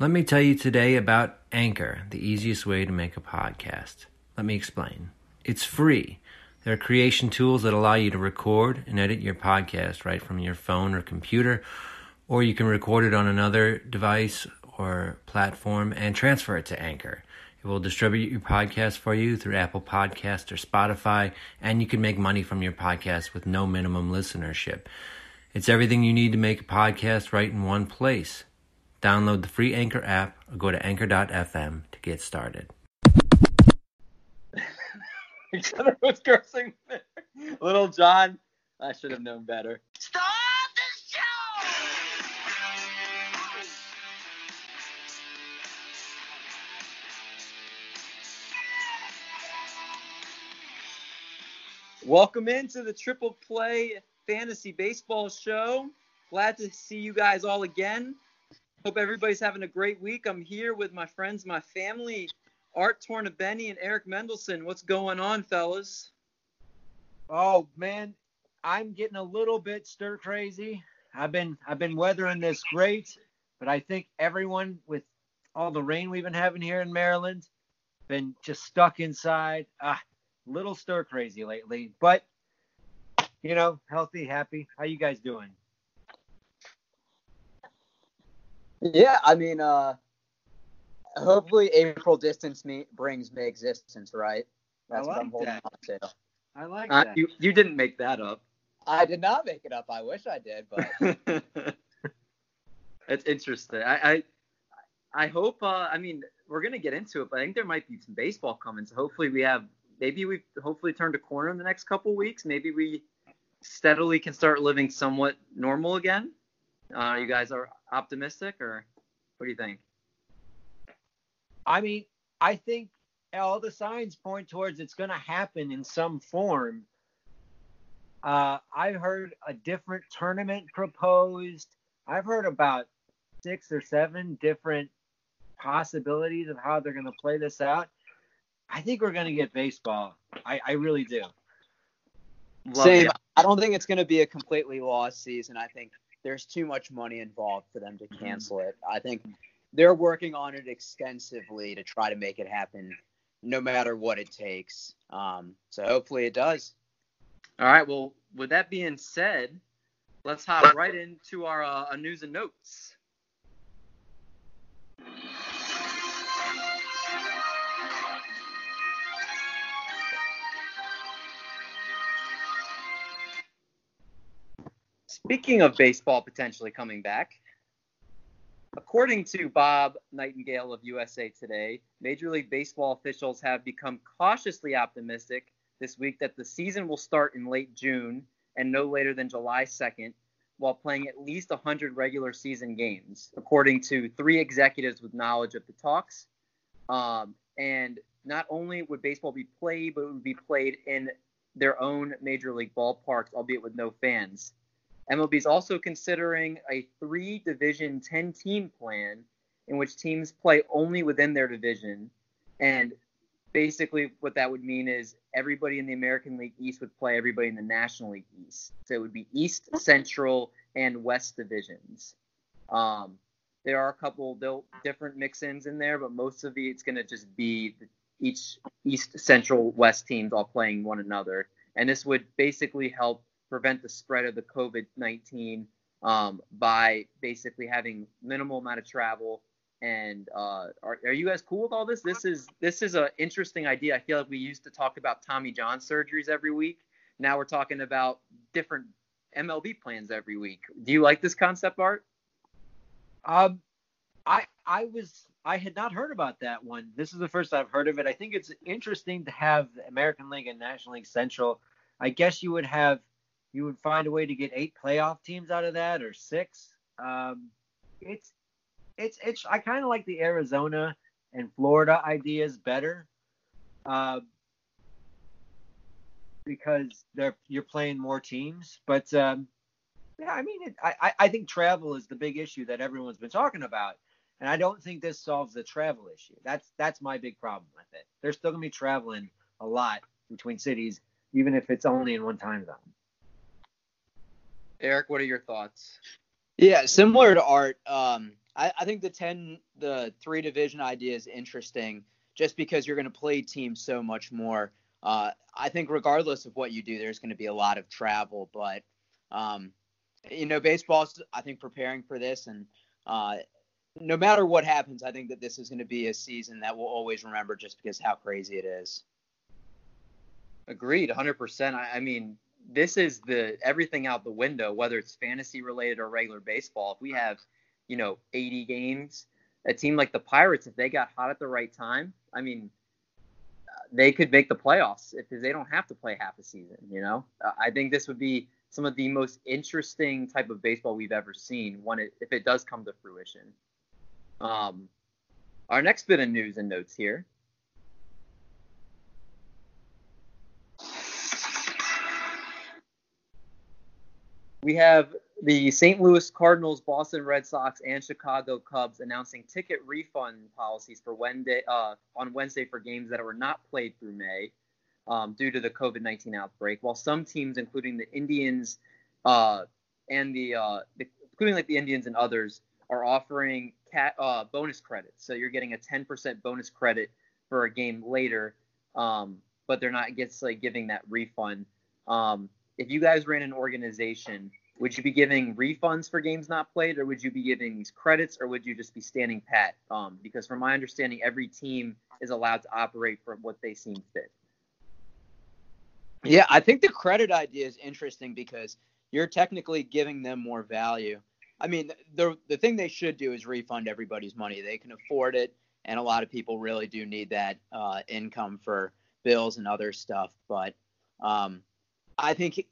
Let me tell you today about Anchor, the easiest way to make a podcast. Let me explain. It's free. There are creation tools that allow you to record and edit your podcast right from your phone or computer, or you can record it on another device or platform and transfer it to Anchor. It will distribute your podcast for you through Apple Podcast or Spotify, and you can make money from your podcast with no minimum listenership. It's everything you need to make a podcast right in one place. Download the free Anchor app or go to anchor.fm to get started. Each was cursing. Little John, I should have known better. Stop the show! Welcome into the Triple Play Fantasy Baseball Show. Glad to see you guys all again. Hope everybody's having a great week. I'm here with my friends, my family, Art Tornabeni and Eric Mendelson. What's going on, fellas? Oh man, I'm getting a little bit stir crazy. I've been I've been weathering this great, but I think everyone with all the rain we've been having here in Maryland, been just stuck inside. Ah, little stir crazy lately, but you know, healthy, happy. How you guys doing? Yeah, I mean, uh, hopefully April distance me brings me existence, right? That's what I'm holding that. on to. I like Uh, that. you, you didn't make that up. I did not make it up. I wish I did, but it's interesting. I, I I hope. Uh, I mean, we're gonna get into it, but I think there might be some baseball coming. So hopefully we have. Maybe we've hopefully turned a corner in the next couple weeks. Maybe we steadily can start living somewhat normal again. Uh, you guys are optimistic, or what do you think? I mean, I think all the signs point towards it's going to happen in some form. Uh, I've heard a different tournament proposed. I've heard about six or seven different possibilities of how they're going to play this out. I think we're going to get baseball. I, I really do. Love same. it. I don't think it's going to be a completely lost season. I think there's too much money involved for them to cancel it. I think they're working on it extensively to try to make it happen, no matter what it takes. Um, so hopefully it does. All right. Well, with that being said, let's hop right into our uh, news and notes. Speaking of baseball potentially coming back, according to Bob Nightingale of USA Today, Major League Baseball officials have become cautiously optimistic this week that the season will start in late June and no later than July 2nd, while playing at least 100 regular season games, according to three executives with knowledge of the talks. Um, and not only would baseball be played, but it would be played in their own major league ballparks, albeit with no fans. MLB is also considering a three division 10 team plan in which teams play only within their division. And basically, what that would mean is everybody in the American League East would play everybody in the National League East. So it would be East, Central, and West divisions. Um, there are a couple different mix-ins in there, but most of it, it's going to just be each East, Central, West teams all playing one another, and this would basically help prevent the spread of the COVID-19 um, by basically having minimal amount of travel. And uh, are, are you guys cool with all this? This is this is an interesting idea. I feel like we used to talk about Tommy John surgeries every week. Now we're talking about different MLB plans every week. Do you like this concept, Art? Um, I I was I had not heard about that one. This is the first I've heard of it. I think it's interesting to have the American League and National League Central. I guess you would have you would find a way to get eight playoff teams out of that or six. Um, it's it's it's I kind of like the Arizona and Florida ideas better. Uh, because they're you're playing more teams, but um, yeah, I mean, it, I I- think travel is the big issue that everyone's been talking about, and I don't think this solves the travel issue. That's that's my big problem with it. They're still gonna be traveling a lot between cities, even if it's only in one time zone. Eric, what are your thoughts? Yeah, similar to Art, um, I, I think the ten, the three division idea is interesting, just because you're going to play teams so much more. Uh, I think regardless of what you do, there's going to be a lot of travel, but um, you know, baseball's I think preparing for this, and uh, no matter what happens, I think that this is going to be a season that we'll always remember just because how crazy it is. Agreed, 100%. I, I mean, this is the everything out the window, whether it's fantasy related or regular baseball. If we have, you know, 80 games, a team like the Pirates, if they got hot at the right time, I mean, they could make the playoffs because they don't have to play half a season. You know, I think this would be some of the most interesting type of baseball we've ever seen when it if it does come to fruition. Um, our next bit of news and notes here. We have the St. Louis Cardinals, Boston Red Sox, and Chicago Cubs announcing ticket refund policies for Wednesday uh, on Wednesday for games that were not played through May um, due to the COVID-19 outbreak. While some teams, including the Indians uh, and the, uh, the, including like the Indians and others, are offering cat, uh, bonus credits. So you're getting a 10% bonus credit for a game later, um, but they're not gets like giving that refund. Um, if you guys ran an organization would you be giving refunds for games not played, or would you be giving these credits, or would you just be standing pat? Um, because from my understanding, every team is allowed to operate from what they seem fit. Yeah, I think the credit idea is interesting because you're technically giving them more value. I mean, the the thing they should do is refund everybody's money. They can afford it, and a lot of people really do need that uh, income for bills and other stuff. But um, I think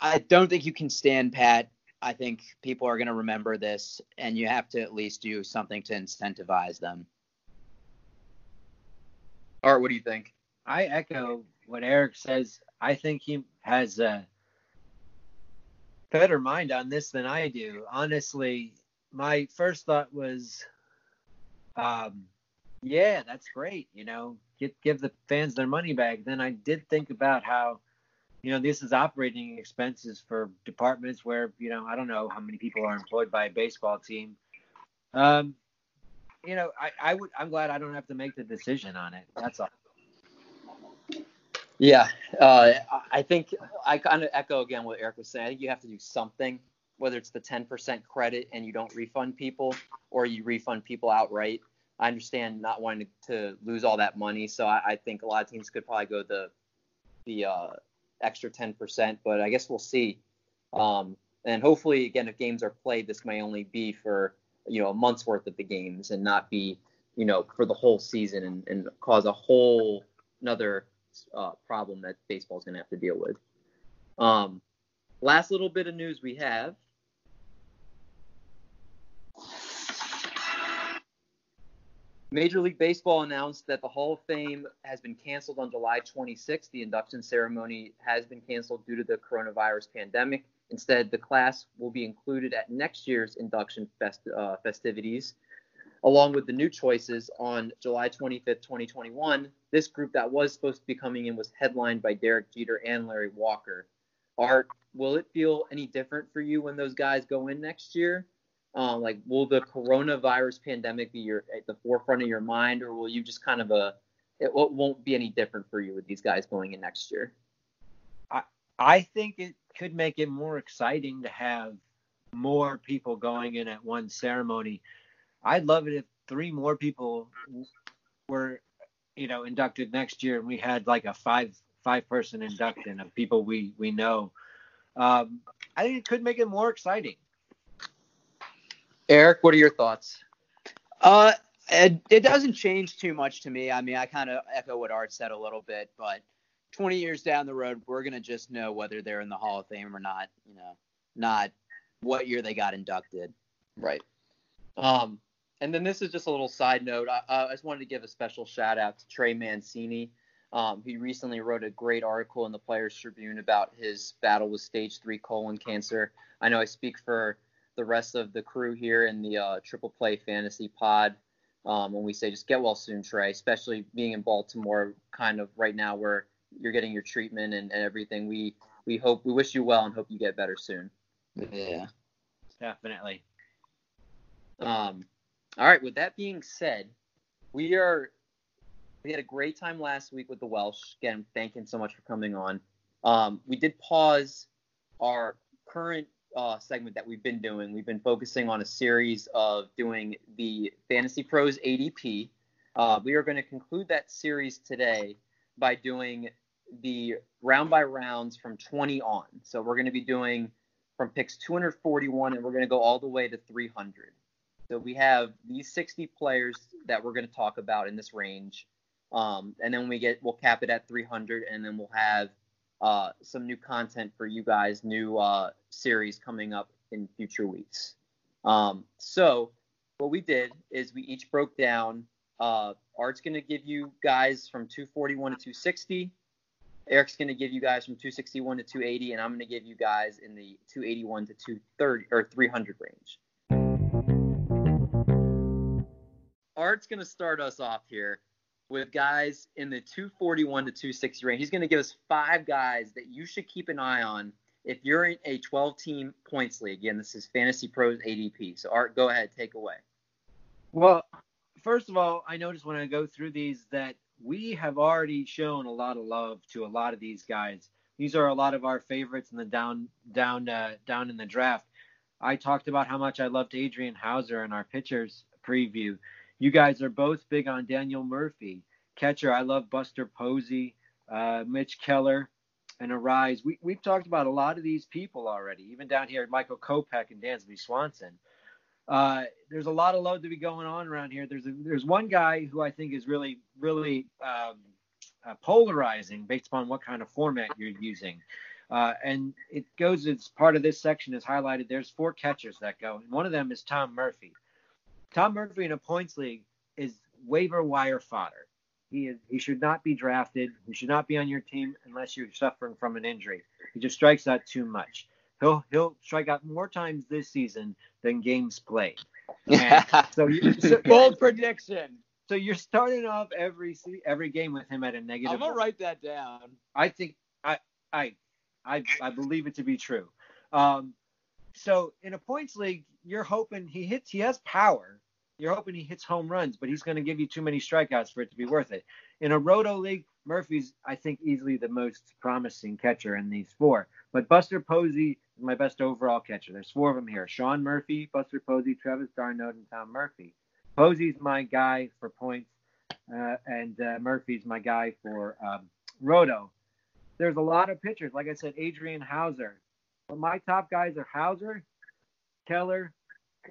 I don't think you can stand pat. I think people are going to remember this, and you have to at least do something to incentivize them. Art, what do you think? I echo what Eric says. I think he has a better mind on this than I do. Honestly, my first thought was, um, yeah, that's great. You know, get, give the fans their money back. Then I did think about how you know, this is operating expenses for departments where, you know, I don't know how many people are employed by a baseball team. Um, you know, I, I would, I'm glad I don't have to make the decision on it. That's all. Yeah, uh, I think I kind of echo again what Eric was saying. I think you have to do something, whether it's the 10% credit and you don't refund people, or you refund people outright. I understand not wanting to, to lose all that money, so I, I, think a lot of teams could probably go the the uh, extra 10%, but I guess we'll see. Um, and hopefully, again, if games are played, this may only be for you know a month's worth of the games and not be you know for the whole season and, and cause a whole another uh, problem that baseball's going to have to deal with. Um, last little bit of news we have Major League Baseball announced that the Hall of Fame has been canceled on July 26th. The induction ceremony has been canceled due to the coronavirus pandemic. Instead, the class will be included at next year's induction fest, uh, festivities, along with the new choices on July 25th, 2021. This group that was supposed to be coming in was headlined by Derek Jeter and Larry Walker. Art, will it feel any different for you when those guys go in next year? Um, like, will the coronavirus pandemic be your at the forefront of your mind, or will you just kind of a uh, it won't be any different for you with these guys going in next year? I I think it could make it more exciting to have more people going in at one ceremony. I'd love it if three more people were, you know, inducted next year, and we had like a five five person induction of people we we know. Um, I think it could make it more exciting. Eric, what are your thoughts? Uh, it, it doesn't change too much to me. I mean, I kind of echo what Art said a little bit, but 20 years down the road, we're gonna just know whether they're in the Hall of Fame or not. You know, not what year they got inducted. Right. Um, and then this is just a little side note. I, I just wanted to give a special shout out to Trey Mancini. Um, he recently wrote a great article in the Players Tribune about his battle with stage three colon cancer. I know I speak for the rest of the crew here in the uh, Triple Play Fantasy Pod um, when we say just get well soon, Trey, especially being in Baltimore, kind of right now where you're getting your treatment and, and everything. We we hope we wish you well and hope you get better soon. Yeah, definitely. Um, All right. With that being said, we are we had a great time last week with the Welsh. Again, thanking so much for coming on. Um, we did pause our current uh, segment that we've been doing. We've been focusing on a series of doing the Fantasy Pros ADP. Uh, we are going to conclude that series today by doing the round by rounds from 20 on. So we're going to be doing from picks 241 and we're going to go all the way to 300. So we have these 60 players that we're going to talk about in this range. Um, and then we get we'll cap it at 300 and then we'll have uh, some new content for you guys, new uh, series coming up in future weeks. Um, so what we did is we each broke down. Uh, Art's going to give you guys from 241 to 260. Eric's going to give you guys from 261 to 280, and I'm going to give you guys in the 281 to 230 or 300 range. Art's going to start us off here with guys in the 241 to 260 range. He's going to give us five guys that you should keep an eye on if you're in a 12 team points league. Again, this is Fantasy Pros ADP. So, Art, go ahead, take away. Well, first of all, I noticed when I go through these that we have already shown a lot of love to a lot of these guys. These are a lot of our favorites in the down down uh, down in the draft. I talked about how much I loved Adrian Houser in our pitchers preview. You guys are both big on Daniel Murphy. Catcher, I love Buster Posey, uh, Mitch Keller, and Arraez. We, we've talked about a lot of these people already, even down here, Michael Kopech and Dansby Swanson. Uh, there's a lot of love to be going on around here. There's a, there's one guy who I think is really really um, uh, polarizing based upon what kind of format you're using. Uh, and it goes as part of this section is highlighted. There's four catchers that go, and one of them is Tom Murphy. Tom Murphy in a points league is waiver wire fodder. He is he should not be drafted. He should not be on your team unless you're suffering from an injury. He just strikes out too much. He'll he'll strike out more times this season than games played. And so, you, so Bold prediction. so you're starting off every every game with him at a negative. I'm gonna write that down. I think I I I I believe it to be true. Um, so in a points league, you're hoping he hits. He has power. You're hoping he hits home runs, but he's going to give you too many strikeouts for it to be worth it. In a roto league, Murphy's I think easily the most promising catcher in these four. But Buster Posey is my best overall catcher. There's four of them here: Sean Murphy, Buster Posey, Travis d'Arnaud, and Tom Murphy. Posey's my guy for points, uh, and uh, Murphy's my guy for um, roto. There's a lot of pitchers. Like I said, Adrian Houser. But my top guys are Houser, Keller,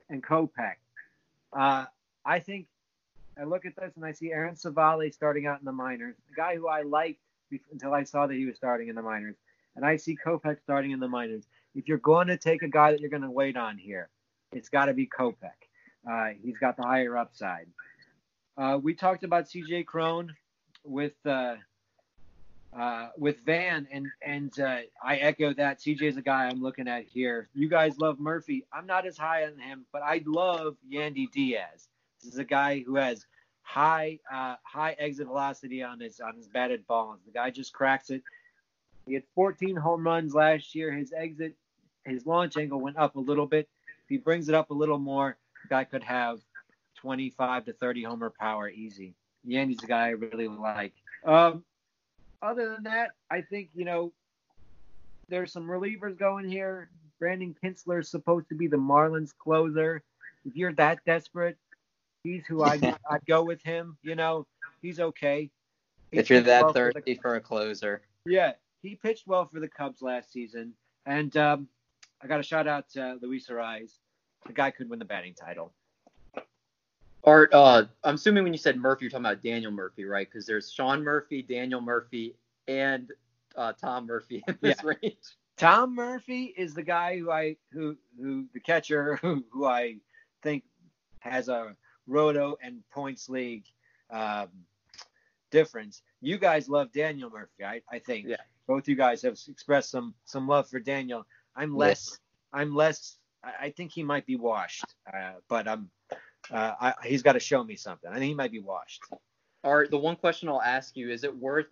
and Kopech. Uh, I think I look at this and I see Aaron Civale starting out in the minors, a guy who I liked until I saw that he was starting in the minors. And I see Kopech starting in the minors. If you're going to take a guy that you're going to wait on here, it's got to be Kopech. Uh, he's got the higher upside. Uh, we talked about CJ Cron with uh, uh, with Van, and and uh, I echo that. CJ's a guy I'm looking at here. You guys love Murphy. I'm not as high on him, but I love Yandy Diaz. This is a guy who has high uh, high exit velocity on his on his batted balls. The guy just cracks it. He had 14 home runs last year. His exit, his launch angle went up a little bit. If he brings it up a little more, the guy could have 25 to 30 homer power easy. Yandy's a guy I really like. Um, other than that, I think you know there's some relievers going here. Brandon Kintzler is supposed to be the Marlins closer. If you're that desperate, he's who I I'd go with him. You know, he's okay. He If you're that well for the- thirsty for a closer. yeah, he pitched well for the Cubs last season, and um, I got to shout out to Luis Arraez. The guy could win the batting title. Art, uh, I'm assuming when you said Murphy, you're talking about Daniel Murphy, right? Because there's Sean Murphy, Daniel Murphy, and uh, Tom Murphy in this range. Tom Murphy is the guy who I who who the catcher who, who I think has a roto and points league um, difference. You guys love Daniel Murphy, I, I think. Yeah. Both you guys have expressed some some love for Daniel. I'm less. I'm less. I, I think he might be washed, uh, but I'm. Uh, I, he's got to show me something. I think he might be washed. All right. the one question I'll ask you is: It worth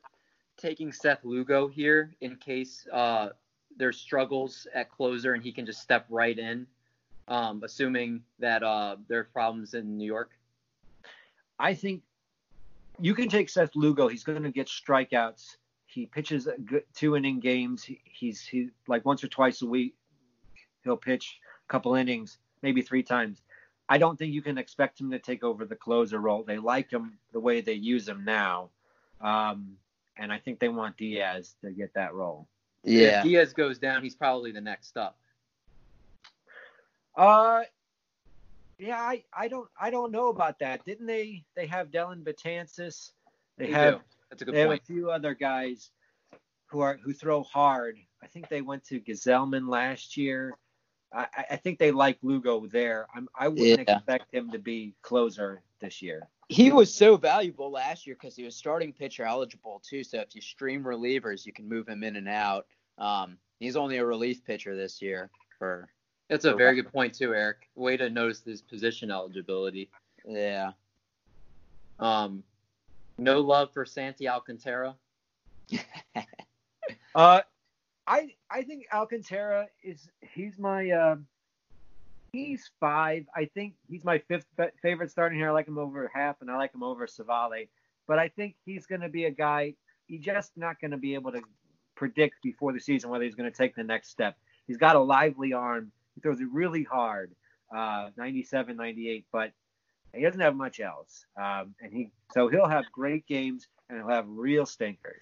taking Seth Lugo here in case uh, there's struggles at closer and he can just step right in? um, assuming that uh, there are problems in New York? I think you can take Seth Lugo. He's going to get strikeouts. He pitches good two inning games. He, he's he like once or twice a week. He'll pitch a couple innings, maybe three times. I don't think you can expect him to take over the closer role. They like him the way they use him now, um, and I think they want Diaz to get that role. Yeah. If Diaz goes down, he's probably the next up. Uh, yeah, I, I don't I don't know about that. Didn't they they have Dellin Betances? They, They have do. That's a good they have a few other guys who are who throw hard. I think they went to Gsellman last year. I, I- I think they like Lugo there. I'm, I wouldn't Yeah. expect him to be closer this year. He was so valuable last year because he was starting pitcher eligible too. So if you stream relievers, you can move him in and out. Um, he's only a relief pitcher this year for That's a very good point too, Eric. Way to notice his position eligibility. yeah. Um, no love for Sandy Alcantara. Uh, I I think Alcantara is he's my uh, he's five. I think he's my fifth fa- favorite starting here. I like him over half, and I like him over Civale. But I think he's going to be a guy. He's just not going to be able to predict before the season whether he's going to take the next step. He's got a lively arm. He throws it really hard, uh, 97, 98, but he doesn't have much else. Um, and he so he'll have great games and he'll have real stinkers.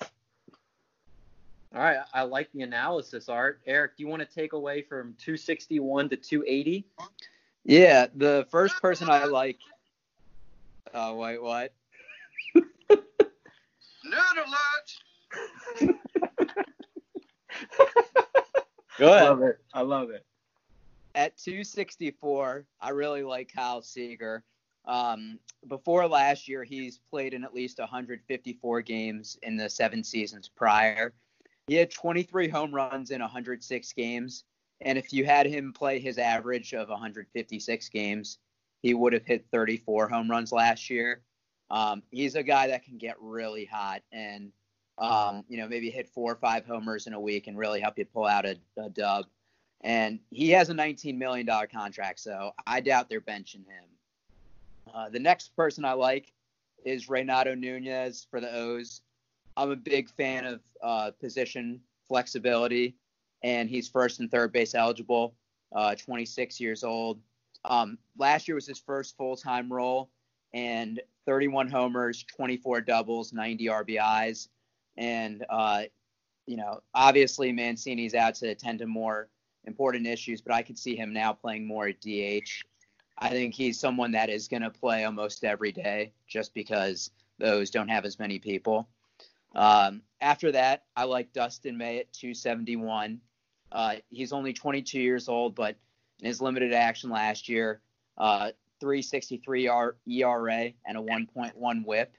All right, I like the analysis, Art. Eric, do you want to take away from 261 to 280? Yeah, the first person I like. Oh wait, what? Nerd alert! Good. love it. I love it. At 264, I really like Kyle Seager. Um, before last year, he's played in at least 154 games in the seven seasons prior. He had 23 home runs in 106 games, and if you had him play his average of 156 games, he would have hit 34 home runs last year. Um, he's a guy that can get really hot and um, you know maybe hit four or five homers in a week and really help you pull out a, a dub. And he has a 19 million dollar contract, so I doubt they're benching him. Uh, the next person I like is Renato Nunez for the O's. I'm a big fan of uh, position flexibility, and he's first and third base eligible. Uh, 26 years old. Um, last year was his first full time role, and 31 homers, 24 doubles, 90 RBIs, and uh, you know obviously Mancini's out to attend to more important issues, but I could see him now playing more at DH. I think he's someone that is going to play almost every day just because those don't have as many people. Um, after that, I like Dustin May at 271. Uh, he's only 22 years old, but in his limited action last year, uh, 363 ERA and a 1.1 WHIP.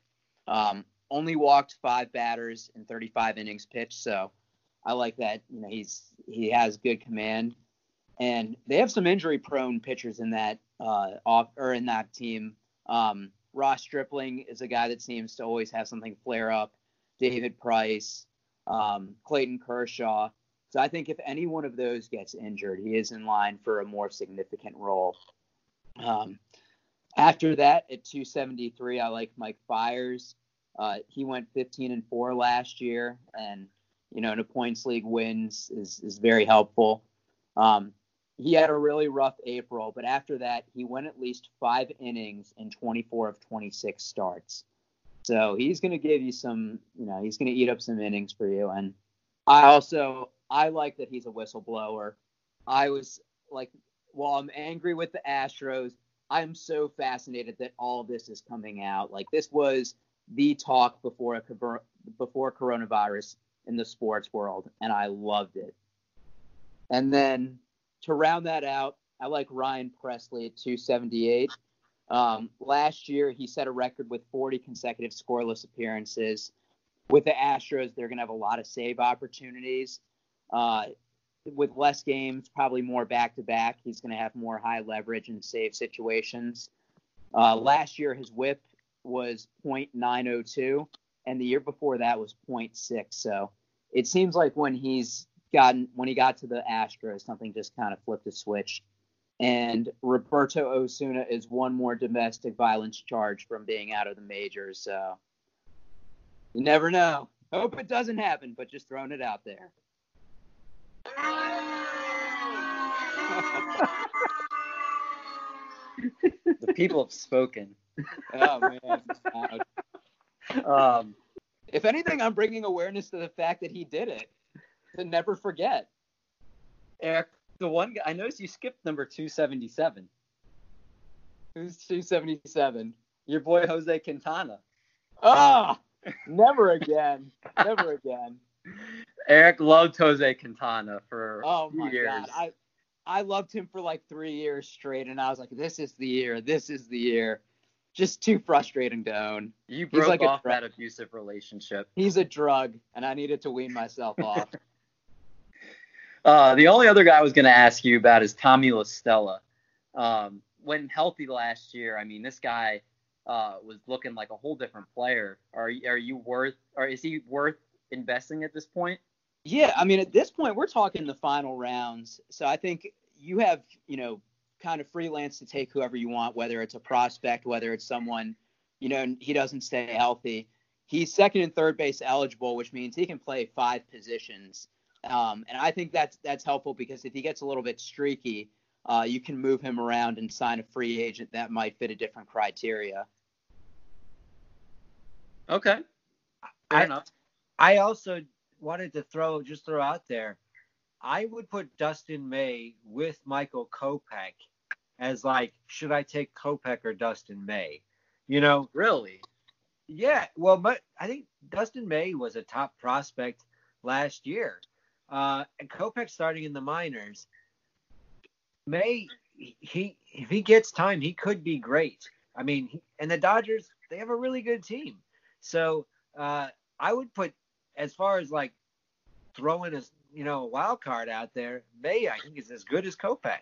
Um, only walked five batters in 35 innings pitched, so I like that. You know, he's he has good command, and they have some injury-prone pitchers in that uh, off or in that team. Um, Ross Stripling is a guy that seems to always have something flare up. David Price, um, Clayton Kershaw. So I think if any one of those gets injured, he is in line for a more significant role. Um, after that, at 273, I like Mike Fiers. Uh, he went 15 and four last year, and you know, in a points league wins is is very helpful. Um, he had a really rough April, but after that, he went at least five innings in 24 of 26 starts. So he's going to give you some, you know, he's going to eat up some innings for you. And I also, I like that he's a whistleblower. I was like, while I'm angry with the Astros, I'm so fascinated that all this is coming out. Like this was the talk before a, before coronavirus in the sports world, and I loved it. And then to round that out, I like Ryan Pressly at 278. Um, last year, he set a record with 40 consecutive scoreless appearances. With the Astros, they're going to have a lot of save opportunities. Uh, with less games, probably more back to back, he's going to have more high leverage and save situations. Uh, last year, his whip was .902, and the year before that was .6. So it seems like when he's gotten when he got to the Astros, something just kind of flipped a switch. And Roberto Osuna is one more domestic violence charge from being out of the majors. So you never know. Hope it doesn't happen, but just throwing it out there. the people have spoken. Oh man. um, if anything, I'm bringing awareness to the fact that he did it to never forget. Eric, the one guy I noticed you skipped number 277. Who's 277? Your boy Jose Quintana. Ah, never again. never again. Eric loved Jose Quintana for oh my years. god. I I loved him for like three years straight, and I was like, this is the year. This is the year. Just too frustrating to own. you broke like off that abusive relationship. He's a drug, and I needed to wean myself off. Uh, the only other guy I was going to ask you about is Tommy La Stella. Um, when healthy last year, I mean, this guy uh, was looking like a whole different player. Are are you worth, or is he worth investing at this point? Yeah, I mean, at this point, we're talking the final rounds. So I think you have, you know, kind of freelance to take whoever you want, whether it's a prospect, whether it's someone, you know, he doesn't stay healthy. He's second and third base eligible, which means he can play five positions. Um, and I think that's that's helpful because if he gets a little bit streaky, uh, you can move him around and sign a free agent that might fit a different criteria. Okay, fair I- enough. I also wanted to throw just throw out there. I would put Dustin May with Michael Kopech as like, should I take Kopech or Dustin May? You know, Really? yeah. Well, but I think Dustin May was a top prospect last year. Uh, and Kopech starting in the minors. May he if he gets time, he could be great. I mean, he, and the Dodgers they have a really good team. So uh, I would put as far as like throwing a you know a wild card out there, May I think is as good as Kopech.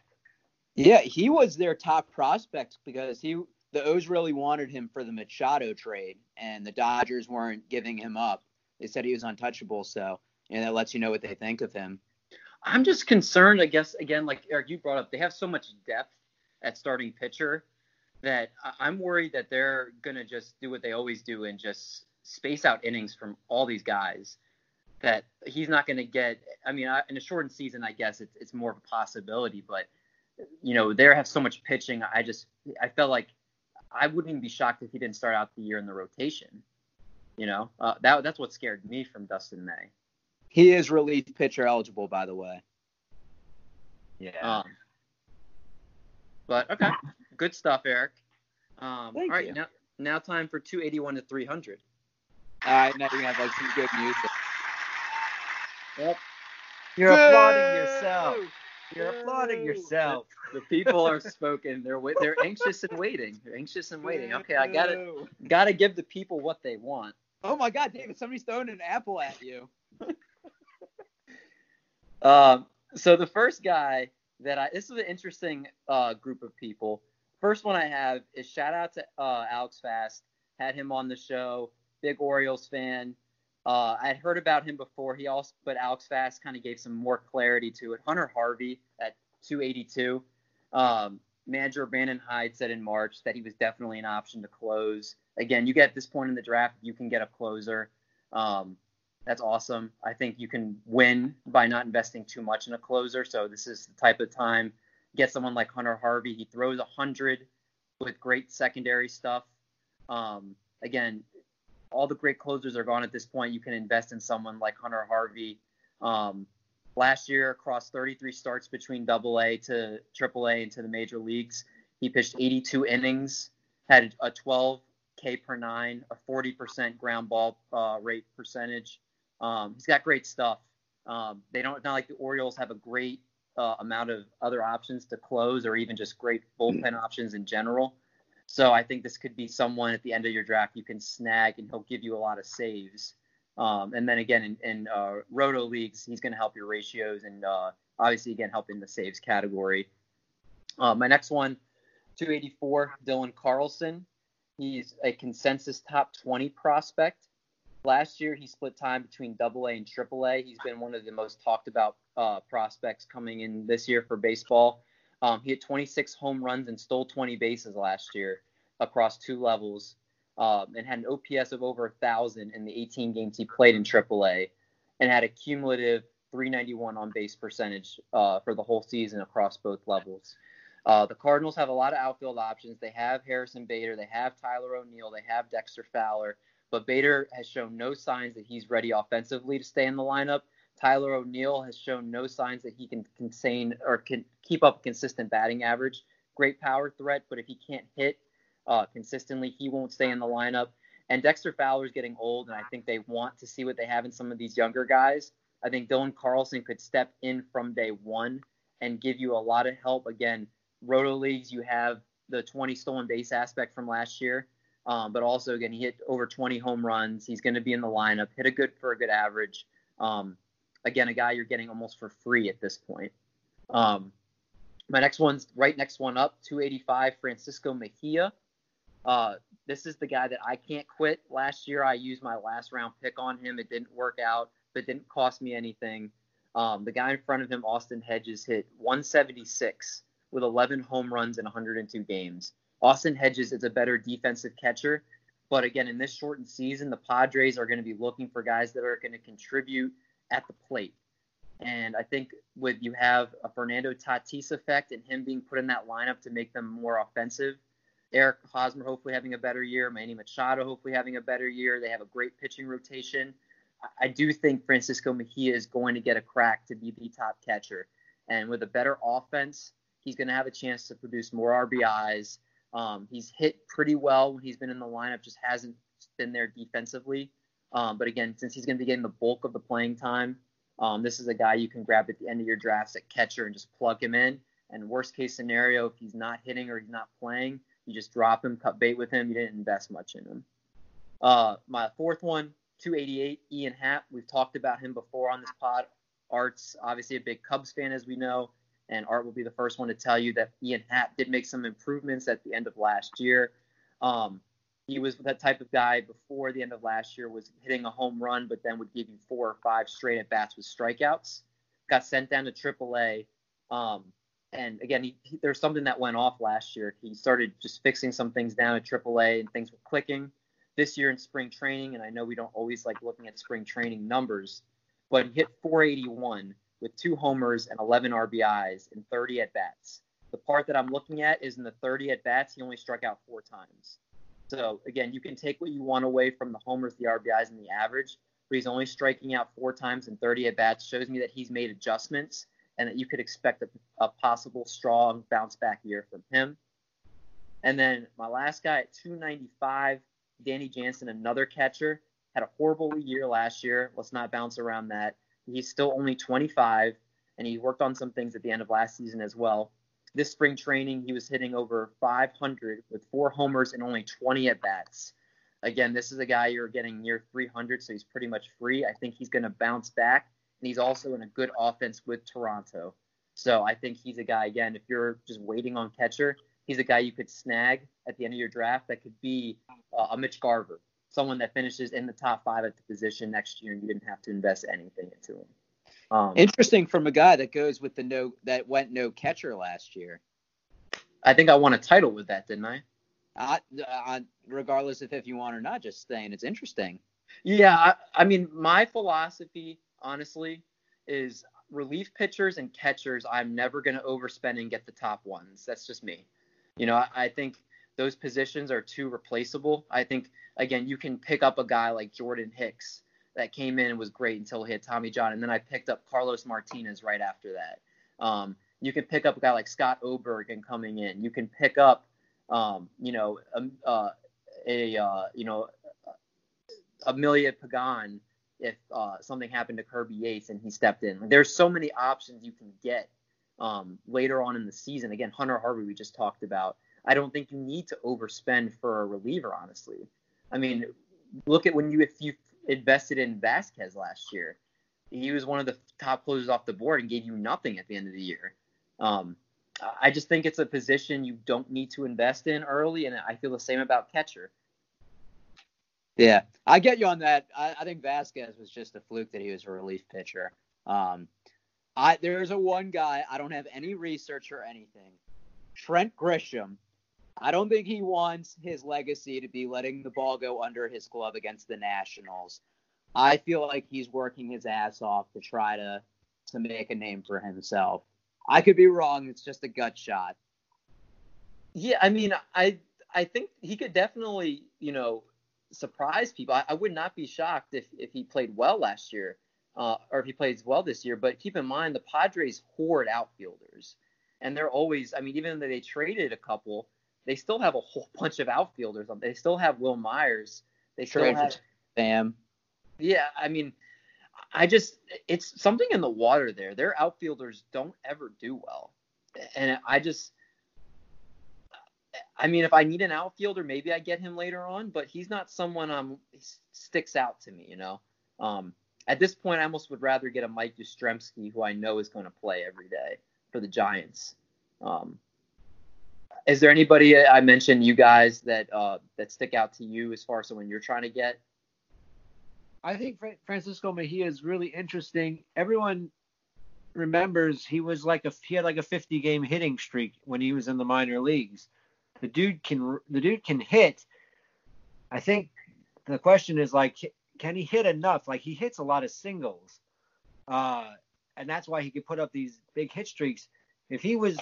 Yeah, he was their top prospect because he the O's really wanted him for the Machado trade, and the Dodgers weren't giving him up. They said he was untouchable, so and that lets you know what they think of him. I'm just concerned, I guess, again, like Eric, you brought up, they have so much depth at starting pitcher that I'm worried that they're going to just do what they always do and just space out innings from all these guys. That he's not going to get, I mean, in a shortened season, I guess it's, it's more of a possibility, but, you know, they have so much pitching. I just, I felt like I wouldn't even be shocked if he didn't start out the year in the rotation. You know, uh, that that's what scared me from Dustin May. He is relief pitcher eligible, by the way. Yeah. Um, but okay, good stuff, Eric. Um, all right, you. now now time for 281 to 300. All right, now you have like some good music. Yep. You're applauding yourself. You're applauding yourself. The people are spoken. They're they're anxious and waiting. They're anxious and waiting. Okay, I got to got to give the people what they want. Oh my God, David! Somebody's throwing an apple at you. Um, so the first guy that I this is an interesting uh, group of people. First one I have is shout out to uh, Alex Fast. Had him on the show. Big Orioles fan. Uh, I had heard about him before. He also, but Alex Fast kind of gave some more clarity to it. Hunter Harvey at 282. Um, manager Brandon Hyde said in March that he was definitely an option to close. Again, you get this point in the draft, you can get a closer. Um, that's awesome. I think you can win by not investing too much in a closer. So this is the type of time. Get someone like Hunter Harvey. He throws a hundred with great secondary stuff. Um, again, all the great closers are gone at this point. You can invest in someone like Hunter Harvey. Um, last year, across 33 starts between Double A to Triple A into the major leagues, he pitched 82 innings, had a 12 K per nine, a 40% ground ball uh, rate percentage. Um, he's got great stuff. Um, they don't not like the Orioles have a great uh, amount of other options to close, or even just great bullpen options in general. So I think this could be someone at the end of your draft you can snag, and he'll give you a lot of saves. Um, and then again, in, in uh, roto leagues, he's going to help your ratios, and uh, obviously again help in the saves category. Uh, my next one, 284, Dylan Carlson. He's a consensus top 20 prospect. Last year, he split time between Double A and Triple A. He's been one of the most talked about uh, prospects coming in this year for baseball. Um, he hit 26 home runs and stole 20 bases last year across two levels, um, and had an OPS of over a thousand in the 18 games he played in Triple A, and had a cumulative 391 on base percentage uh, for the whole season across both levels. Uh, the Cardinals have a lot of outfield options. They have Harrison Bader, they have Tyler O'Neill, they have Dexter Fowler, but Bader has shown no signs that he's ready offensively to stay in the lineup. Tyler O'Neill has shown no signs that he can contain or can keep up a consistent batting average. Great power threat, but if he can't hit uh, consistently, he won't stay in the lineup. And Dexter Fowler is getting old, and I think they want to see what they have in some of these younger guys. I think Dylan Carlson could step in from day one and give you a lot of help. Again, roto leagues, you have the 20 stolen base aspect from last year, um, but also again he hit over 20 home runs. He's going to be in the lineup, hit a good for a good average. Um, again, a guy you're getting almost for free at this point. Um, my next one's right next one up, 285 Francisco Mejia. Uh, this is the guy that I can't quit. Last year I used my last round pick on him. It didn't work out, but didn't cost me anything. Um, the guy in front of him, Austin Hedges, hit 176 with 11 home runs in 102 games. Austin Hedges is a better defensive catcher, but again, in this shortened season, the Padres are going to be looking for guys that are going to contribute at the plate. And I think with you have a Fernando Tatis effect and him being put in that lineup to make them more offensive. Eric Hosmer hopefully having a better year. Manny Machado hopefully having a better year. They have a great pitching rotation. I do think Francisco Mejia is going to get a crack to be the top catcher. And with a better offense, he's going to have a chance to produce more RBIs. Um, he's hit pretty well when he's been in the lineup, just hasn't been there defensively. Um, but again, since he's going to be getting the bulk of the playing time, um, this is a guy you can grab at the end of your drafts at catcher and just plug him in. And worst case scenario, if he's not hitting or he's not playing, you just drop him, cut bait with him. You didn't invest much in him. Uh, my fourth one, 288, Ian Happ. We've talked about him before on this pod. Art's obviously a big Cubs fan, as we know, and Art will be the first one to tell you that Ian Happ did make some improvements at the end of last year. Um, he was that type of guy before the end of last year was hitting a home run, but then would give you four or five straight at bats with strikeouts. Got sent down to AAA. Um, and again, he, he, there's something that went off last year. He started just fixing some things down at AAA, and things were clicking. This year in spring training, and I know we don't always like looking at spring training numbers, but he hit 481 with two homers and 11 RBIs in 30 at bats. The part that I'm looking at is in the 30 at bats, he only struck out four times. So again, you can take what you want away from the homers, the RBIs, and the average, but he's only striking out four times in 30 at bats. Shows me that he's made adjustments and that you could expect a, a possible strong bounce back year from him. And then my last guy at 295, Danny Jansen, another catcher, had a horrible year last year. Let's not bounce around that. He's still only 25, and he worked on some things at the end of last season as well. This spring training, he was hitting over 500 with four homers and only 20 at bats. Again, this is a guy you're getting near 300, so he's pretty much free. I think he's going to bounce back, and he's also in a good offense with Toronto. So I think he's a guy, again, if you're just waiting on catcher, he's a guy you could snag at the end of your draft that could be uh, a Mitch Garver, someone that finishes in the top five at the position next year, and you didn't have to invest anything into him. Um, Interesting from a guy that goes with the no that went no catcher last year. I think I won a title with that, didn't I? Uh, uh, regardless of if you won or not, just saying it's interesting. Yeah, I, I mean, my philosophy, honestly, is relief pitchers and catchers. I'm never going to overspend and get the top ones. That's just me. You know, I, I think those positions are too replaceable. I think again, you can pick up a guy like Jordan Hicks that came in and was great until he had Tommy John, and then I picked up Carlos Martinez right after that. Um, you can pick up a guy like Scott Oberg and coming in. You can pick up, um, you know, um, uh, a uh, you know, Emilio Pagan if uh, something happened to Kirby Yates and he stepped in. There's so many options you can get um, later on in the season. Again, Hunter Harvey we just talked about. I don't think you need to overspend for a reliever, honestly. I mean, look at when you if you invested in Vazquez last year. He was one of the top closers off the board and gave you nothing at the end of the year. Um, I just think it's a position you don't need to invest in early, and I feel the same about catcher. Yeah, I get you on that. I, I think Vazquez was just a fluke that he was a relief pitcher. Um, I there's a one guy I don't have any research or anything. Trent Grisham. I don't think he wants his legacy to be letting the ball go under his glove against the Nationals. I feel like he's working his ass off to try to to make a name for himself. I could be wrong. It's just a gut shot. Yeah, I mean, I I think he could definitely, you know, surprise people. I, I would not be shocked if if he played well last year, uh, or if he plays well this year. But keep in mind, the Padres hoard outfielders, and they're always. I mean, even though they traded a couple, they still have a whole bunch of outfielders. They still have Wil Myers. They still Trade have. Sam. Yeah, I mean, I just it's something in the water there. Their outfielders don't ever do well, and I just. I mean, if I need an outfielder, maybe I get him later on, but he's not someone um sticks out to me, you know. Um, at this point, I almost would rather get a Mike Yastrzemski, who I know is going to play every day for the Giants. Um, is there anybody I mentioned you guys that uh, that stick out to you as far as someone you're trying to get? I think Francisco Mejia is really interesting. Everyone remembers he was like a he had like a 50 game hitting streak when he was in the minor leagues. The dude can the dude can hit. I think the question is like can he hit enough? Like he hits a lot of singles. Uh and that's why he could put up these big hit streaks. If he was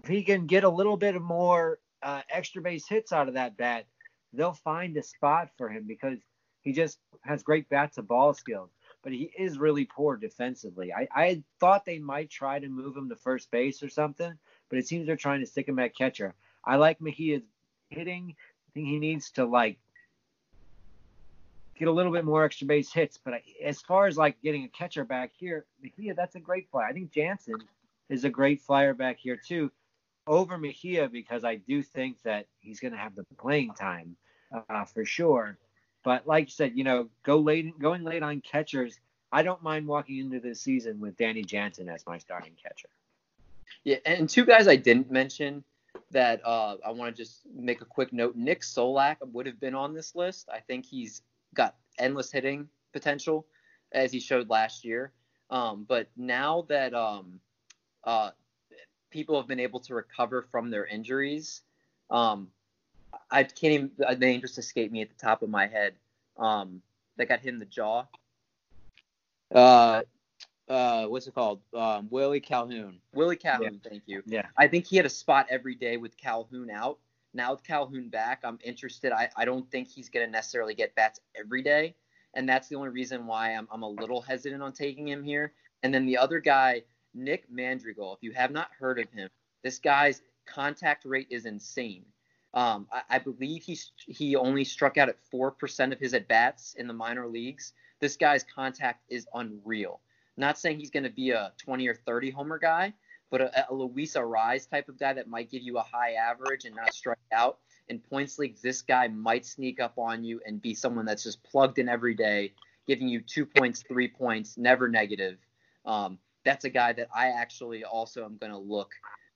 if he can get a little bit of more uh, extra base hits out of that bat, they'll find a spot for him because he just has great bat to ball skills, but he is really poor defensively. I, I thought they might try to move him to first base or something, but it seems they're trying to stick him at catcher. I like Mejia's hitting. I think he needs to like get a little bit more extra base hits. But I, as far as like getting a catcher back here, Mejia, that's a great play. I think Jansen is a great flyer back here too, over Mejia because I do think that he's going to have the playing time uh, for sure. But like you said, you know, go late, going late on catchers. I don't mind walking into this season with Danny Jansen as my starting catcher. Yeah, and two guys I didn't mention that uh, I want to just make a quick note. Nick Solak would have been on this list. I think he's got endless hitting potential, as he showed last year. Um, but now that um, uh, people have been able to recover from their injuries, um, I can't even the name just escaped me at the top of my head. Um, that got hit in the jaw. Uh, uh, what's it called? Um, Willie Calhoun. Willie Calhoun, thank you. Yeah. I think he had a spot every day with Calhoun out. Now with Calhoun back, I'm interested. I, I don't think he's going to necessarily get bats every day. And that's the only reason why I'm, I'm a little hesitant on taking him here. And then the other guy, Nick Madrigal, if you have not heard of him, this guy's contact rate is insane. Um, I, I believe he he only struck out at four percent of his at bats in the minor leagues. This guy's contact is unreal. Not saying he's going to be a 20 or 30 homer guy, but a, a Luis Arraez type of guy that might give you a high average and not strike out. In points leagues, this guy might sneak up on you and be someone that's just plugged in every day, giving you two points, three points, never negative. Um, that's a guy that I actually also am going to look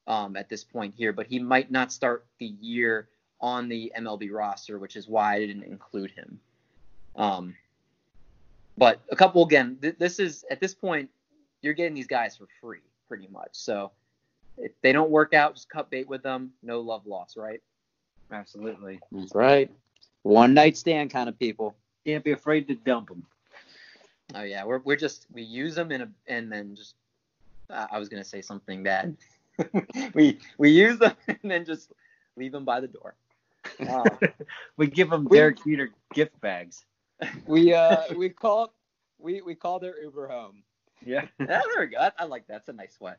um, at this point here, but he might not start the year on the MLB roster, which is why I didn't include him. Um, but a couple again, th- this is at this point you're getting these guys for free pretty much. So if they don't work out, just cut bait with them. No love lost, right? Absolutely. That's right. One night stand kind of people. Can't be afraid to dump them. Oh yeah, we're we're just we use them in a and then just uh, I was gonna say something bad. we we use them and then just leave them by the door. Uh, We give them Derek Jeter gift bags. We uh we call we we call their Uber home. Yeah. yeah, there we go. I, I like that. That's a nice way.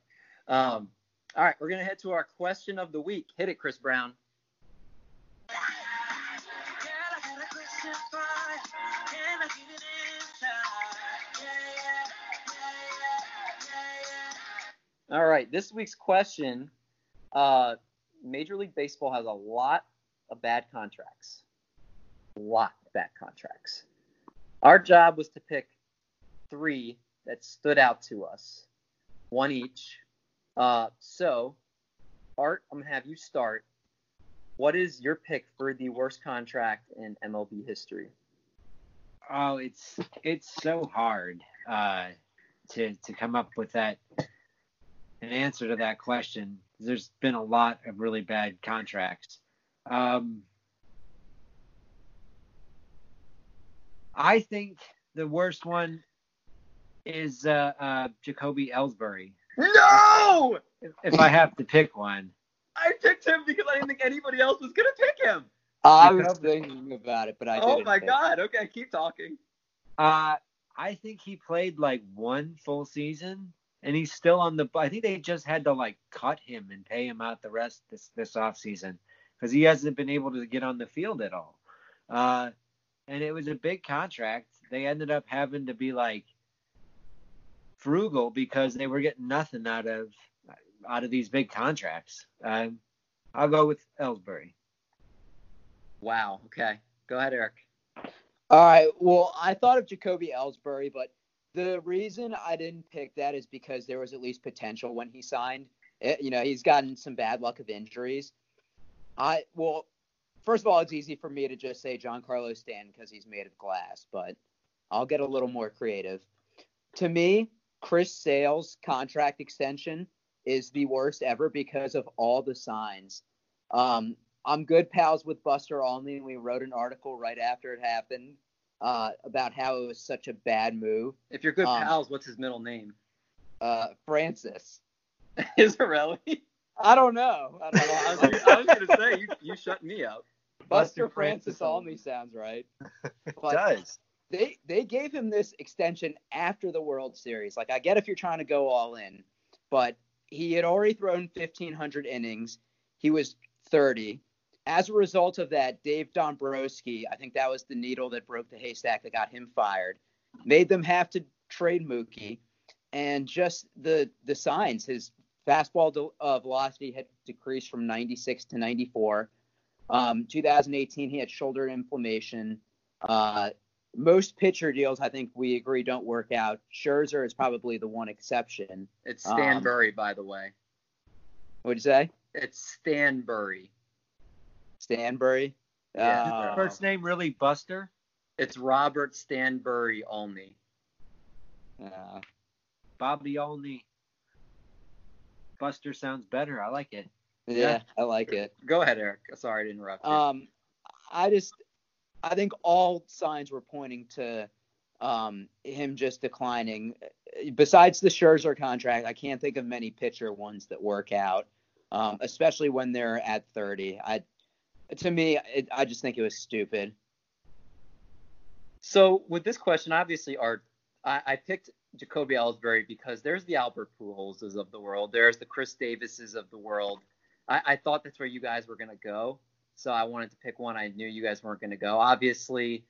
Um, all right, we're gonna head to our question of the week. Hit it, Chris Brown. All right, this week's question: uh, Major League Baseball has a lot of bad contracts. A lot of bad contracts. Our job was to pick three that stood out to us, one each. Uh, so, Art, I'm gonna have you start. What is your pick for the worst contract in MLB history? Oh, it's it's so hard. Uh, to to come up with that an answer to that question. There's been a lot of really bad contracts. Um, I think the worst one is uh, uh, Jacoby Ellsbury. No! If, if I have to pick one, I picked him because I didn't think anybody else was gonna pick him. I was thinking about it, but I oh didn't. my pick. god. Okay, keep talking. uh, I think he played like one full season, and he's still on the. I think they just had to like cut him and pay him out the rest this this off season because he hasn't been able to get on the field at all. Uh, and it was a big contract. They ended up having to be like frugal because they were getting nothing out of out of these big contracts. Um, I'll go with Ellsbury. Wow. Okay. Go ahead, Eric. All right. Well, I thought of Jacoby Ellsbury, but the reason I didn't pick that is because there was at least potential when he signed. It, you know, he's gotten some bad luck of injuries. I well, first of all, it's easy for me to just say Giancarlo Stanton because he's made of glass, but I'll get a little more creative. To me, Chris Sale's contract extension is the worst ever because of all the signs. Um, I'm good pals with Buster Olney, and we wrote an article right after it happened uh, about how it was such a bad move. If you're good Um, pals, what's his middle name? Uh, Francis. Is it really? I don't know. I don't Well, I, know. was, I was gonna say you you shut me up. Buster Buster Francis Francis Olney sounds right. But does. they they gave him this extension after the World Series. Like I get if you're trying to go all in, but he had already thrown 1500 innings. He was 30. As a result of that, Dave Dombrowski, I think that was the needle that broke the haystack that got him fired, made them have to trade Mookie, and just the the signs. His fastball de- uh, velocity had decreased from 96 to 94. Um, 2018, he had shoulder inflammation. Uh, most pitcher deals, I think we agree, don't work out. Scherzer is probably the one exception. It's Stanbury, Um, by the way. What'd you say? It's Stan Burry. Stanbury? Yeah. Is Uh, first name really Buster? It's Robert Stanbury Olney. uh, Bobby Olney. Buster sounds better. I like it. yeah, Yeah. I like it. Go ahead, Eric. Sorry to interrupt you. Um, I just, I think all signs were pointing to um, him just declining. Besides the Scherzer contract, I can't think of many pitcher ones that work out, um, especially when they're at 30. I, to me, it, I just think it was stupid. So with this question, obviously, Art, I, I picked Jacoby Ellsbury because there's the Albert Pujols of the world, there's the Chris Davises of the world. I, I thought that's where you guys were gonna go, so I wanted to pick one I knew you guys weren't gonna go. Obviously,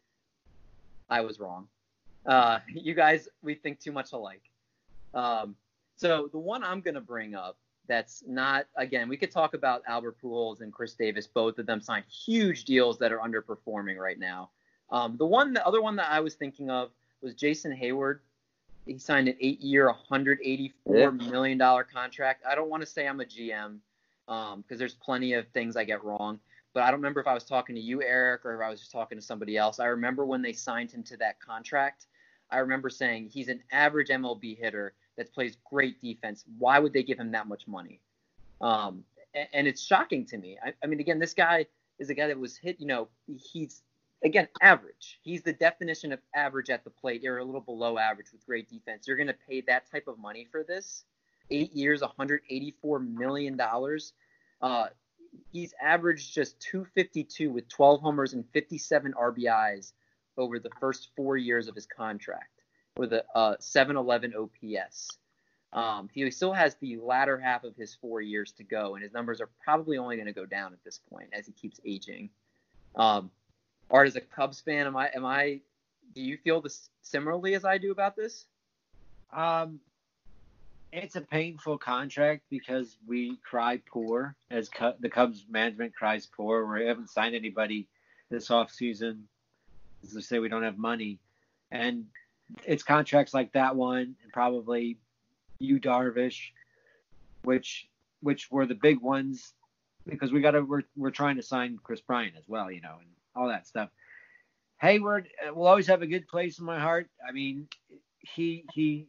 I was wrong. Uh, you guys, we think too much alike. Um, so the one I'm gonna bring up that's not again, we could talk about Albert Pujols and Chris Davis. Both of them signed huge deals that are underperforming right now. Um, the one, the other one that I was thinking of was Jason Heyward. He signed an eight-year, 184 million dollar contract. I don't want to say I'm a GM because there's plenty of things I get wrong, but I don't remember if I was talking to you, Eric, or if I was just talking to somebody else. I remember when they signed him to that contract. I remember saying he's an average MLB hitter that plays great defense. Why would they give him that much money? Um, and, and it's shocking to me. I, I mean, again, this guy is a guy that was hit. You know, he's again average. He's the definition of average at the plate. You're a little below average with great defense. You're going to pay that type of money for this? Eight years, 184 million dollars. Uh, he's averaged just 252 with 12 homers and 57 RBIs over the first four years of his contract with a uh, 711 OPS. Um, he still has the latter half of his four years to go, and his numbers are probably only going to go down at this point as he keeps aging. Um, Art, as a Cubs fan, am I am I? Do you feel this similarly as I do about this? Um, it's a painful contract because we cry poor as Cu- the Cubs management cries poor. We haven't signed anybody this offseason. As they say, we don't have money, and it's contracts like that one, and probably Yu Darvish, which which were the big ones because we got to we're we're trying to sign Kris Bryant as well, you know, and all that stuff. Heyward uh, will always have a good place in my heart. I mean, he he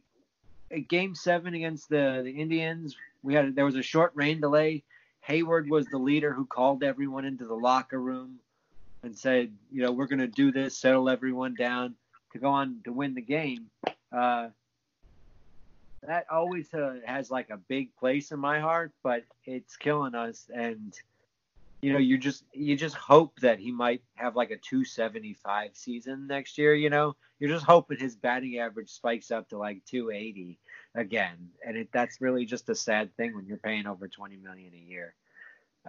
Game Seven against the the Indians, we had there was a short rain delay. Heyward was the leader who called everyone into the locker room and said, you know, we're going to do this, settle everyone down to go on to win the game. Uh, that always uh, has like a big place in my heart, but it's killing us. And you know, you just you just hope that he might have like a 275 season next year. You know, you're just hoping his batting average spikes up to like 280 again, and it, that's really just a sad thing when you're paying over 20 million a year.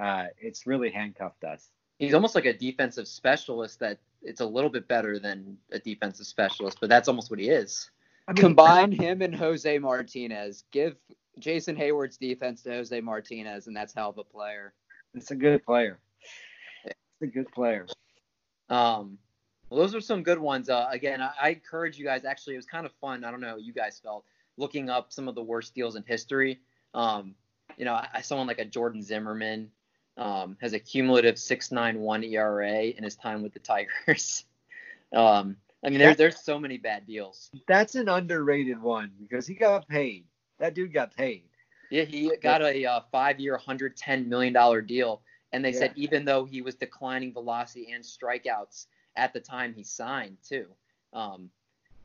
Uh, it's really handcuffed us. He's almost like a defensive specialist that it's a little bit better than a defensive specialist, but that's almost what he is. I mean, Combine him and Jose Martinez. Give Jason Heyward's defense to Jose Martinez, and that's hell of a player. It's a good player. It's a good player. Um, well, those are some good ones. Uh, again, I, I, encourage you guys. Actually, it was kind of fun. I don't know how you guys felt looking up some of the worst deals in history. Um, you know, I, someone like a Jordan Zimmermann um, has a cumulative 6.91 ERA in his time with the Tigers. um, I mean, there's there's so many bad deals. That's an underrated one because he got paid. That dude got paid. Yeah, he got a uh, five-year, 110 million dollar deal, and they yeah. said even though he was declining velocity and strikeouts at the time he signed too. Um,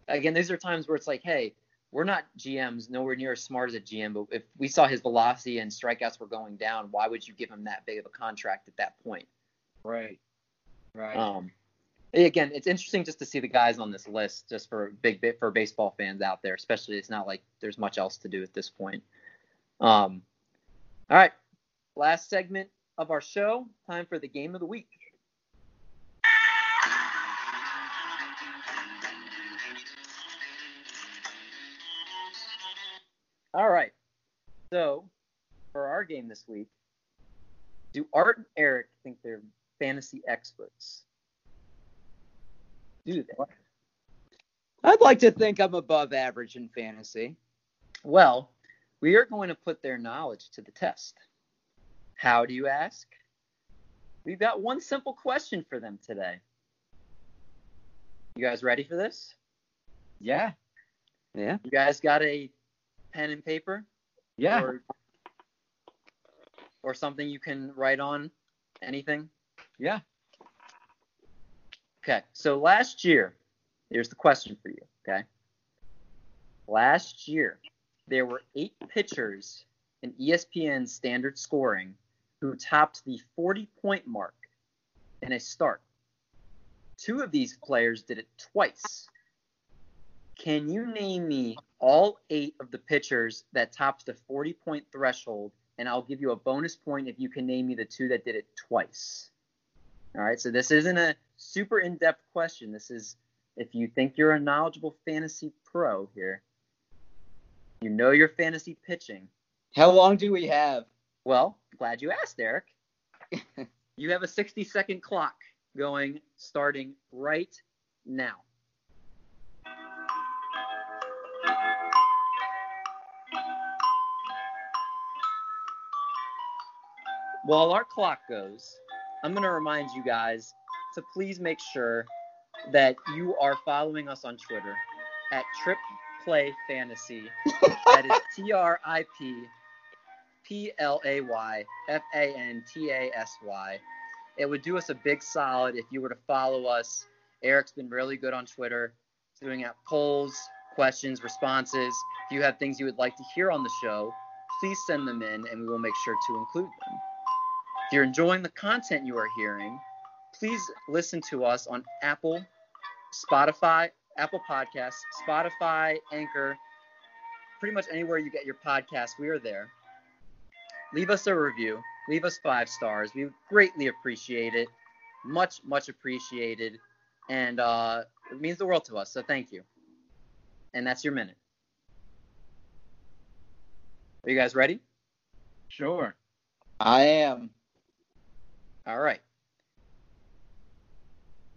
again, these are times where it's like, hey, we're not GMs, nowhere near as smart as a GM, but if we saw his velocity and strikeouts were going down, why would you give him that big of a contract at that point? Right. Right. Um, again, it's interesting just to see the guys on this list, just for big bit for baseball fans out there, especially it's not like there's much else to do at this point. Um, all right, last segment of our show. Time for the game of the week. All right. So, for our game this week, do Art and Eric think they're fantasy experts? Do they? I'd like to think I'm above average in fantasy. Well, we are going to put their knowledge to the test. How do you ask? We've got one simple question for them today. You guys ready for this? Yeah. Yeah. You guys got a pen and paper? Yeah. Or, or something you can write on? Anything? Yeah. Okay. So last year, here's the question for you. Okay. Last year, there were eight pitchers in ESPN standard scoring who topped the 40 point mark in a start. Two of these players did it twice. Can you name me all eight of the pitchers that topped the 40 point threshold? And I'll give you a bonus point if you can name me the two that did it twice. All right, so this isn't a super in depth question. This is if you think you're a knowledgeable fantasy pro here, you know your fantasy pitching. How long do we have? Well, glad you asked, Eric. you have a 60 second clock going starting right now. While our clock goes, I'm going to remind you guys to please make sure that you are following us on Twitter at Trip Play Fantasy. that is T R I P P L A Y F A N T A S Y. It would do us a big solid if you were to follow us. Eric's been really good on Twitter, doing out polls, questions, responses. If you have things you would like to hear on the show, please send them in and we will make sure to include them. If you're enjoying the content you are hearing, please listen to us on Apple, Spotify, Apple Podcasts, Spotify, Anchor, pretty much anywhere you get your podcast, we are there. Leave us a review. Leave us five stars. We greatly appreciate it. Much, much appreciated. And uh, it means the world to us. So thank you. And that's your minute. Are you guys ready? Sure. I am. All right.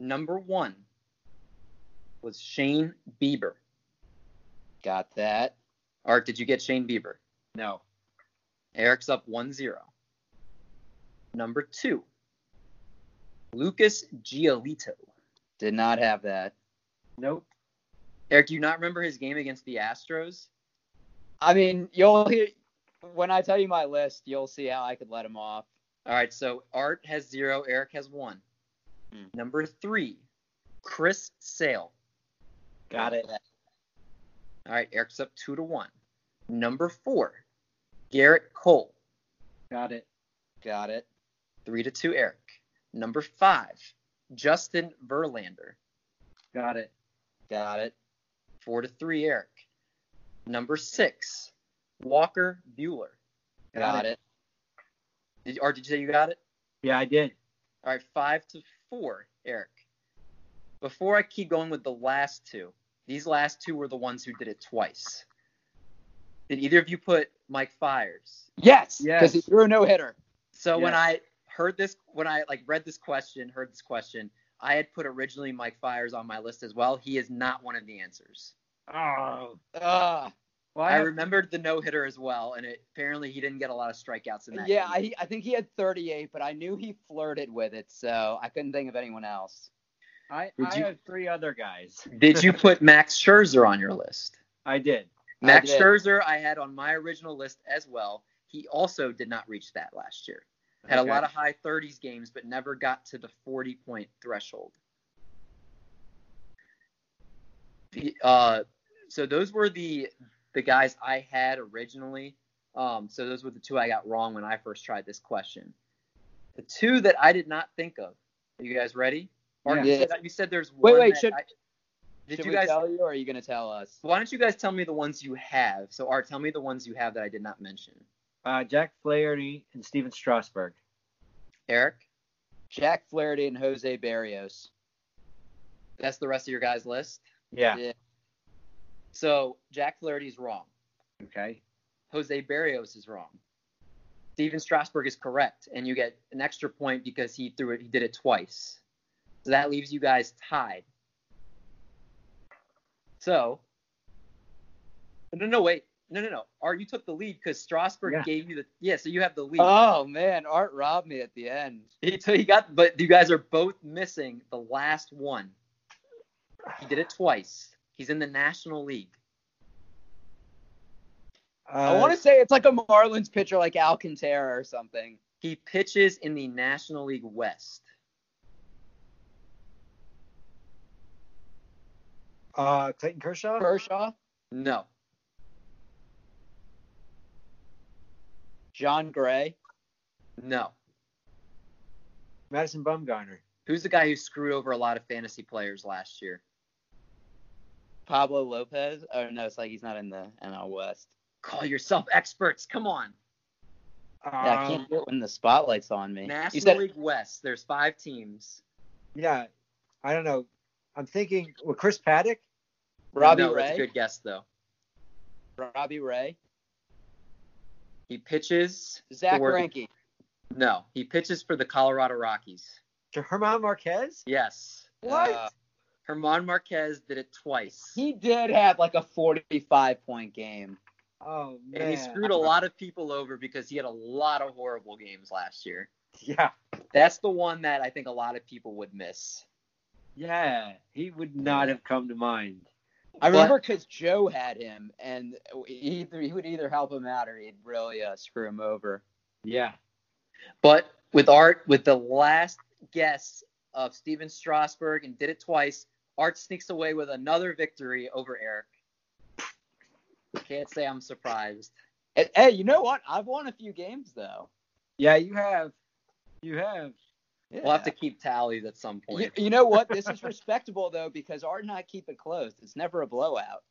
Number one was Shane Bieber. Got that. Art, did you get Shane Bieber? No. Eric's up 1 0. Number two, Lucas Giolito. Did not have that. Nope. Eric, do you not remember his game against the Astros? I mean, you'll hear when I tell you my list, you'll see how I could let him off. All right, so Art has zero, Eric has one. Hmm. Number three, Chris Sale. Got it. All right, Eric's up two to one. Number four, Gerrit Cole. Got it. Got it. Three to two, Eric. Number five, Justin Verlander. Got it. Got it. Four to three, Eric. Number six, Walker Buehler. Got, it. Did, or did you say you got it? Yeah, I did. All right, five to four, Eric. Before I keep going with the last two, these last two were the ones who did it twice. Did either of you put Mike Fiers? Yes. Yes. Because he threw a no hitter. So when I heard this, when I like read this question, heard this question, I had put originally Mike Fiers on my list as well. He is not one of the answers. Oh. Uh, Well, I, have- remembered the no hitter as well, and it, apparently he didn't get a lot of strikeouts in that. yeah, game. I, I think he had 38, but I knew he flirted with it, so I couldn't think of anyone else. I, Did I you- have three other guys. Did you put Max Scherzer on your list? I did. I Max did. Scherzer, I had on my original list as well. He also did not reach that last year. Had Okay. a lot of high 30s games, but never got to the 40 point threshold. The, uh, so those were the the guys I had originally. Um, so those were the two I got wrong when I first tried this question. The two that I did not think of. Are you guys ready? Or Yeah. you, said, you said there's Wait, one. wait, that should- I- did Should you we guys? tell you, or are you gonna tell us? Why don't you guys tell me the ones you have? So Art, tell me the ones you have that I did not mention. Uh, Jack Flaherty and Stephen Strasburg. Eric, Jack Flaherty and Jose Berrios. that's the rest of your guys' list. Yeah. Yeah. So Jack Flaherty's wrong. Okay. Jose Berrios is wrong. Stephen Strasburg is correct, and you get an extra point because he threw it. He did it twice. So that leaves you guys tied. So, no, no, wait, no, no, no. Art, you took the lead because Strasburg Yeah. gave you the. Yeah, so you have the lead. Oh man, Art robbed me at the end. He, so he got, but you guys are both missing the last one. He did it twice. He's in the National League. I Uh, want to say it's like a Marlins pitcher like Alcantara or something. He pitches in the National League West. uh, Clayton Kershaw. Kershaw, No, Jon Gray, no. Madison Bumgarner. Who's the guy who screwed over a lot of fantasy players last year? Pablo Lopez. Oh no, it's like he's not in the NL West. Call yourself experts. Come on. Yeah, I Um, can't do it when the spotlight's on me. National you said League West. There's five teams. yeah. I don't know. I'm thinking. Well, Chris Paddack. Robbie no, That's a good guess though. Robbie Ray. He pitches. Zack for- Greinke. No, he pitches for the Colorado Rockies. German Marquez. Yes. What? Uh, German Marquez did it twice. he did have like a 45 point game. oh man. and he screwed a lot of people over because he had a lot of horrible games last year. Yeah. That's the one that I think a lot of people would miss. Yeah. He would not have come to mind. I remember because Joe had him, and he, either, he would either help him out or he'd really uh, screw him over. Yeah. But with Art, with the last guess of Stephen Strasburg and did it twice, Art sneaks away with another victory over Eric. Can't say I'm surprised. And, hey, you know what? I've won a few games though. Yeah. You have. You have. Yeah. We'll have to keep tallies at some point. you know what? This is respectable though because Art and I keep it close. It's never a blowout.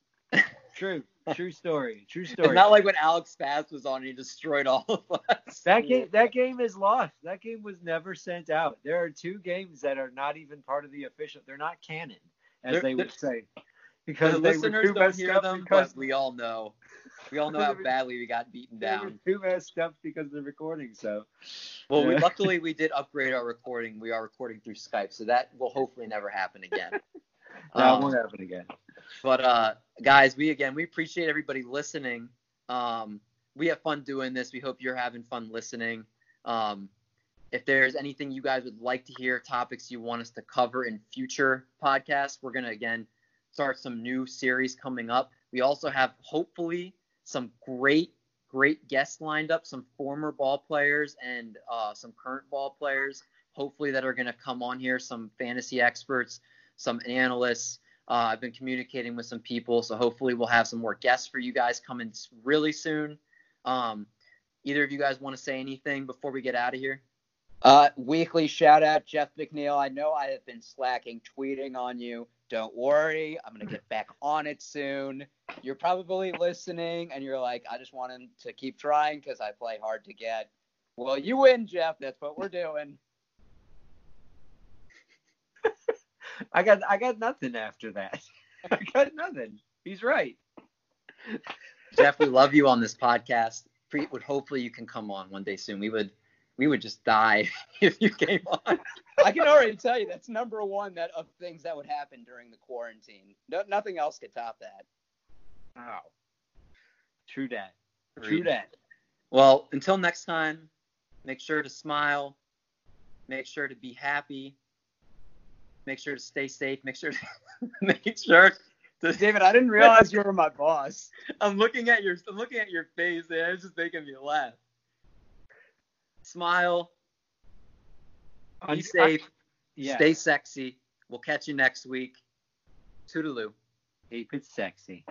True. True story. True story. It's story. not like when Alex Spaz was on and he destroyed all of us. That game, that game is lost. That game was never sent out. There are two games that are not even part of the official. They're not canon, as They're- they would say, the because they were listeners don't hear them, because we all know. We all know how badly we got beaten down. too messed up because of the recording. So Well, we, luckily we did upgrade our recording. We are recording through Skype, so that will hopefully never happen again. that Um, won't happen again. But uh, guys, we again we appreciate everybody listening. Um, we have fun doing this. We hope you're having fun listening. Um, if there's anything you guys would like to hear, topics you want us to cover in future podcasts, we're gonna again start some new series coming up. We also have hopefully some great, great guests lined up, some former ball players and uh, some current ball players, hopefully, that are going to come on here, some fantasy experts, some analysts. Uh, I've been communicating with some people, so hopefully, we'll have some more guests for you guys coming really soon. Um, either of you guys want to say anything before we get out of here? Uh, weekly shout out, Jeff McNeil. I know I have been slacking tweeting on you. Don't worry, I'm gonna get back on it soon. You're probably listening, and you're like, I just want him to keep trying because I play hard to get. Well, you win, Jeff. That's what we're doing. I got I got nothing after that. I got nothing. He's right. Jeff, we love you on this podcast. Would hopefully you can come on one day soon. We would we would just die if you came on. I can already tell you that's number one that of things that would happen during the quarantine. No, nothing else could top that. Wow. True that. True that. Well, until next time, make sure to smile. Make sure to be happy. Make sure to stay safe. Make sure to make sure to David, I didn't realize you were my boss. I'm looking at your I'm looking at your face and it's just making me laugh. Smile. Be Un- safe. Yeah. Stay sexy. We'll catch you next week. Toodaloo. Keep it sexy.